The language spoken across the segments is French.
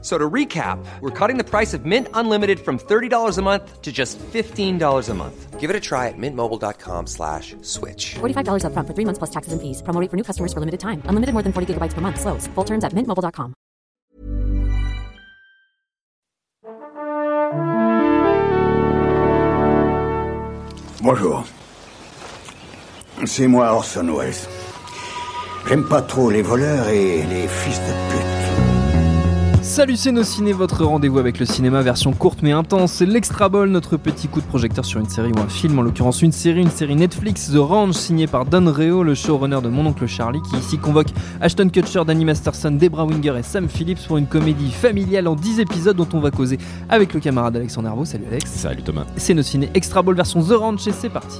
So to recap, we're cutting the price of Mint Unlimited from $30 a month to just $15 a month. Give it a try at mintmobile.com slash switch. $45 upfront for three months plus taxes and fees. Promo rate for new customers for limited time. Unlimited more than 40 gigabytes per month. Slows. Full terms at mintmobile.com. Bonjour. C'est moi Orson Welles. J'aime pas trop les voleurs et les fils de pute. Salut c'est nos ciné, votre rendez-vous avec le cinéma version courte mais intense, c'est l'Extra Ball, notre petit coup de projecteur sur une série ou un film, en l'occurrence une série, une série Netflix, The Ranch, signée par Don Reo, le showrunner de Mon Oncle Charlie, qui ici convoque Ashton Kutcher, Danny Masterson, Debra Winger et Sam Phillips pour une comédie familiale en 10 épisodes dont on va causer avec le camarade Alexandre Herbeau. Salut Alex. Salut Thomas. C'est nos ciné Extra Ball version The Ranch et c'est parti.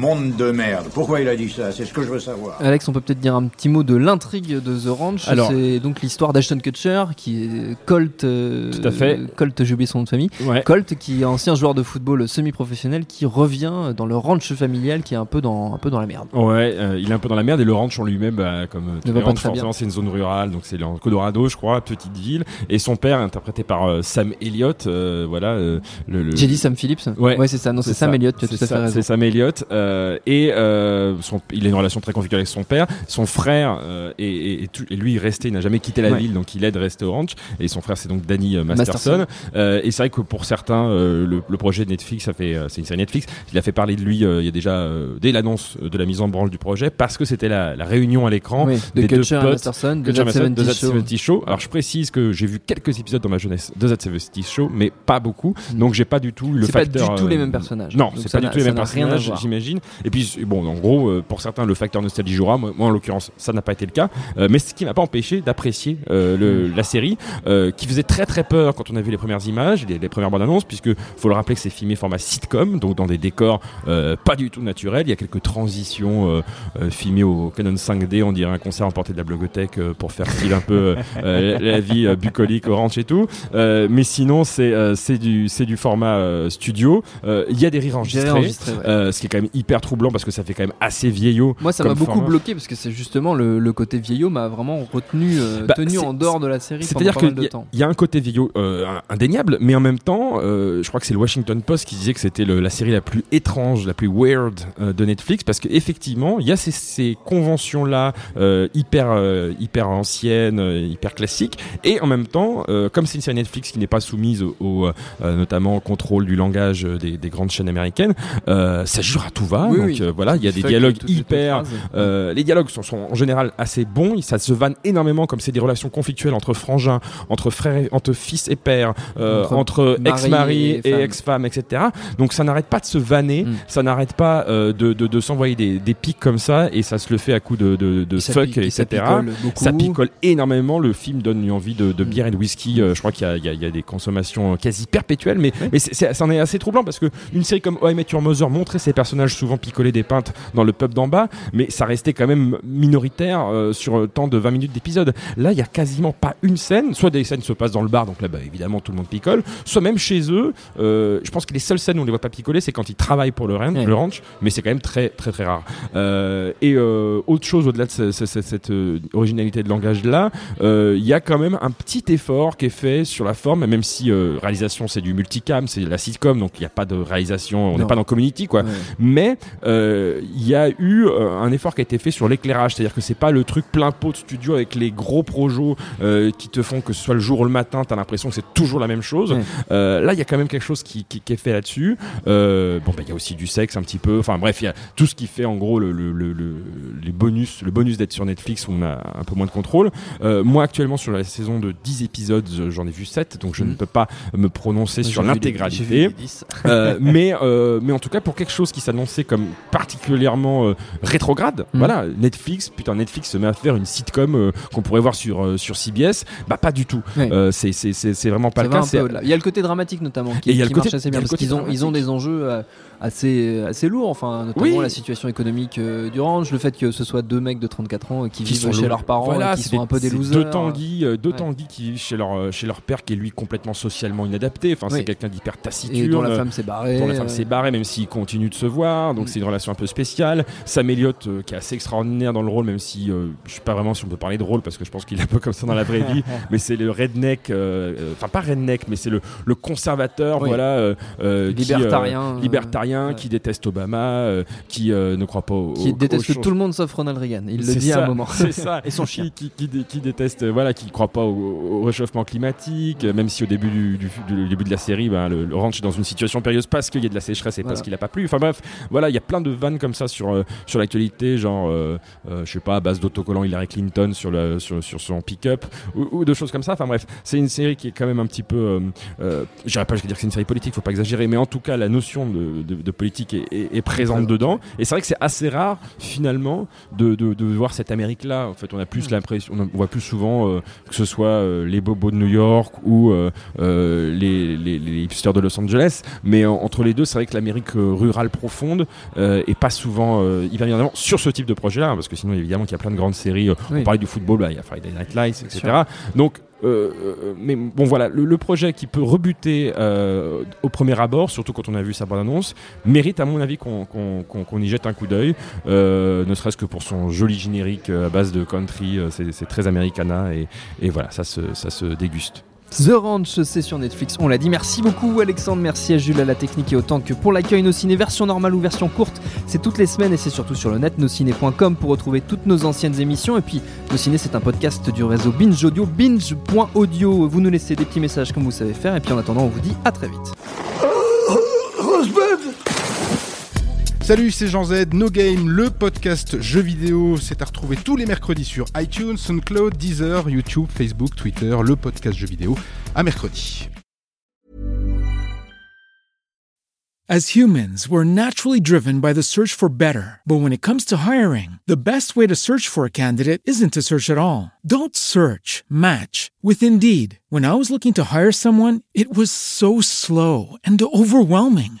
Monde de merde. Pourquoi il a dit ça? C'est ce que je veux savoir. Alex, on peut peut-être dire un petit mot de l'intrigue de The Ranch. Alors- c'est donc l'histoire d'Ashton Kutcher, qui est Colt. euh, Tout à fait. Colt, j'ai oublié son nom de famille. Ouais. Colt, qui est ancien joueur de football semi-professionnel, qui revient dans le ranch familial, qui est un peu dans, un peu dans la merde. Ouais, euh, il est un peu dans la merde et le ranch en lui-même, bah, comme euh, tous les ranchs, forcément, c'est une zone rurale, donc c'est en Colorado, je crois, petite ville. Et son père, interprété par euh, Sam Elliott, euh, voilà, euh, le, le- J'ai dit Sam Phillips Ouais, c'est ça. Non, c'est Sam. Elliott, tu as tout à fait ça, raison. C'est Sam Elliott euh, et euh, son, il a une relation très conflictuelle avec son père. Son frère euh, et, et- et tout- et lui il est resté, il n'a jamais quitté la Ouais. ville, donc il aide à rester au ranch. Et son frère c'est donc Danny euh, Masterson. Masterson. Et c'est vrai que pour certains, le, le projet de Netflix, ça fait, c'est une série Netflix. Il a fait parler de lui il y a déjà dès l'annonce de la mise en branle du projet parce que c'était la, la réunion à l'écran Oui, de des deux Kutcher potes Masterson, de That Jameson, de 70 That Show. 70 Show. Alors je précise que j'ai vu quelques épisodes dans ma jeunesse de That 70 Show, mais pas beaucoup. Donc j'ai pas du tout le Mm. C'est pas facteur. du tout les mêmes personnages. Non, c'est pas du tout les mêmes personnages, voir. Et puis bon, en gros, euh, pour certains, le facteur nostalgie jouera. Moi, en l'occurrence, ça n'a pas été le cas. Euh, mais ce qui m'a pas empêché d'apprécier euh, la série, qui faisait très très peur quand on a vu les premières images, les, les premières bandes annonces, puisque faut le rappeler que c'est filmé format sitcom, donc dans des décors pas du tout naturels. Il y a quelques transitions filmées au Canon 5D, on dirait un concert emporté de la blogothèque pour faire style un peu la vie bucolique, orange et tout. Mais sinon, c'est du du format studio. Il y a des rires enregistrés. ce qui est quand même hyper troublant parce que ça fait quand même assez vieillot. Moi, ça m'a beaucoup format. bloqué parce que c'est justement le, le côté vieillot m'a vraiment retenu, euh, Bah, tenu en dehors de la série pendant C'est-à-dire pas mal de qu'il y, y a un côté vieillot euh, indéniable, mais en même temps, euh, je crois que c'est le Washington Post qui disait que c'était la série la plus étrange, la plus weird de Netflix, parce qu'effectivement, il y a ces, ces conventions-là hyper, hyper anciennes, hyper classiques, et en même temps, comme c'est une série Netflix qui n'est pas soumise au, au, notamment au contrôle du langage des, des grandes chaînes américaines, ça jure à tout va. Oui, donc oui. euh, voilà, il y a des dialogues hyper euh, les dialogues sont, sont en général assez bons, ça se vanne énormément comme c'est des relations conflictuelles entre frangins, entre frères, et- entre fils et pères, euh, Entre entre, mari ex-mari et et, femme. ex-femme, etc. Donc ça n'arrête pas de se vanner, Mm. ça n'arrête pas euh, de, de, de s'envoyer des, des pics comme ça et ça se le fait à coup de, de, de fuck, pique- et ça etc. picole. Ça picole énormément. Le film donne une envie de, de Mm. bière et de whisky. Euh, je crois qu'il y a, il y y a des consommations quasi perpétuelles, mais, mais c'est- c'est- c'en est assez troublant parce que une série comme Oh I Met Your Mother montrait ces personnages souvent picoler des pintes dans le pub d'en bas, mais ça restait quand même minoritaire euh, sur le temps de 20 minutes d'épisode. Là, il y a quasiment pas une scène. Soit des scènes se passent dans le bar, donc là, bah, évidemment, tout le monde picole. Soit même chez eux. euh, je pense que les seules scènes où on les voit pas picoler, c'est quand ils travaillent pour le, ranch, Ouais. le ranch, mais c'est quand même très, très, très rare. Euh, et euh, autre chose au-delà de ce- ce- ce- cette euh, originalité de langage là, euh, il y a quand même un petit effort qui est fait sur la forme, même si euh, réalisation c'est du multicam, c'est la sitcom, donc il n'y a pas de réalisation, on n'est pas dans Community quoi. Ouais. Mais euh, il y a eu euh, un effort qui a été fait sur l'éclairage, c'est-à-dire que c'est pas le truc plein pot de studio avec les gros projets euh, qui te font que ce soit le jour ou le matin, t'as l'impression que c'est toujours la même chose. Là, il y a quand même quelque chose qui, qui- qui est fait là-dessus. Bon, bah, il y a aussi du sexe un petit peu. Enfin bref, il y a tout ce qui fait en gros le, le, le, le- les bonus, le bonus d'être sur Netflix où on a un peu moins de contrôle. Euh, moi, actuellement, sur la saison de 10 épisodes, je- j'en ai vu 7, donc je ne peux pas me prononcer sur l'intégralité. les 10. Euh, mais, euh, mais en tout cas, pour quelque chose qui s'annonçait comme particulièrement euh, rétrograde. Mm. Voilà, Netflix, putain, Netflix se met à faire une sitcom euh, qu'on pourrait voir sur, euh, sur CBS. Bah, pas du tout. C'est- c'est c'est- c'est vraiment pas Ça le cas. Il y a le côté dramatique notamment qui, Et il y a qui le côté- marche assez bien parce qu'ils ont, ils ont des enjeux assez, assez lourds, enfin notamment Oui. la situation économique euh, du ranch, le fait que ce soit deux mecs de 34 ans euh, qui, qui vivent chez leurs parents, voilà, et qui sont des- un peu des losers. Deux Tanguy, euh, deux Ouais. Tanguy qui vivent chez leur, chez leur père qui est lui complètement socialement inadapté. Enfin, Oui. c'est quelqu'un d'hyper et taciturne. dont la femme s'est barrée. dont la femme s'est barrée, même s'ils continuent de se voir. Donc Mm. c'est une relation un peu spéciale. Sam Elliott, euh, qui est assez extraordinaire dans le rôle, même si euh, je sais pas vraiment si on peut parler de rôle, parce que je pense qu'il est un peu comme ça dans la vraie vie. mais c'est le redneck, euh, euh, enfin pas redneck, mais c'est le, le conservateur, Oui. voilà, euh, qui, libertarien. libertarien, ouais. qui déteste Obama, qui ne croit pas au, qui au- déteste tout le monde sauf Ronald Reagan. Il le dit à un moment. C'est ça. Et son chien. Qui, qui, qui dé- qui déteste, voilà, qui ne croit pas au, au réchauffement climatique, même si au début du, du- du début de la série, ben, le, le ranch est dans une situation périlleuse parce qu'il y a de la sécheresse et Voilà. parce qu'il n'a pas plu. Enfin bref, voilà, il y a plein de vannes comme ça sur, euh, sur l'actualité, genre, euh, euh, je sais pas, à base d'autocollant Hillary Clinton sur, le, sur, sur son pick-up ou, ou de choses comme ça. Enfin bref, c'est une série qui est quand même un petit peu, euh, je dirais pas dire que c'est une série politique, faut pas exagérer, mais en tout cas la notion de, de- de politique est, est- est présente dedans. Et c'est vrai que c'est assez rare finalement de, de- voir cette Amérique-là. En fait, on a plus l'impression, on voit plus souvent que ce soit les bobos de New York ou les, les- les hipsters de Los Angeles. Mais en- entre les deux, c'est vrai que l'Amérique rurale profonde euh, est pas souvent euh, hyper bien en avant sur ce type de projet-là, hein, parce que sinon évidemment qu'il y a plein de grandes séries. euh, Oui. On parlait du football, bah, il y a Friday Night Lights, etc. Donc euh, euh, mais bon voilà, le, le projet qui peut rebuter euh, au premier abord, surtout quand on a vu sa bande-annonce, mérite à mon avis qu'on y jette un coup d'œil, ne serait-ce que pour son joli générique à base de country, c'est c'est très americana et, et voilà, ça se, ça se déguste. The Ranch, c'est sur Netflix, on l'a dit. Merci beaucoup Alexandre, merci à Jules à la technique et autant que pour l'accueil Nos Ciné, version normale ou version courte, c'est toutes les semaines et c'est surtout sur le net, nosciné.com pour retrouver toutes nos anciennes émissions. Et puis, Nos Ciné, c'est un podcast du réseau Binge Audio, binge.audio. Vous nous laissez des petits messages comme vous savez faire. Et puis en attendant, on vous dit à très vite. Salut, c'est Jean Z, No Game, le podcast jeux vidéo. C'est à retrouver tous les mercredis sur iTunes, SoundCloud, Deezer, YouTube, Facebook, Twitter, le podcast jeux vidéo. À mercredi. As humans, we're naturally driven by the search for better. But when it comes to hiring, the best way to search for a candidate isn't to search at all. Don't search, match with Indeed. When I was looking to hire someone, it was so slow and overwhelming.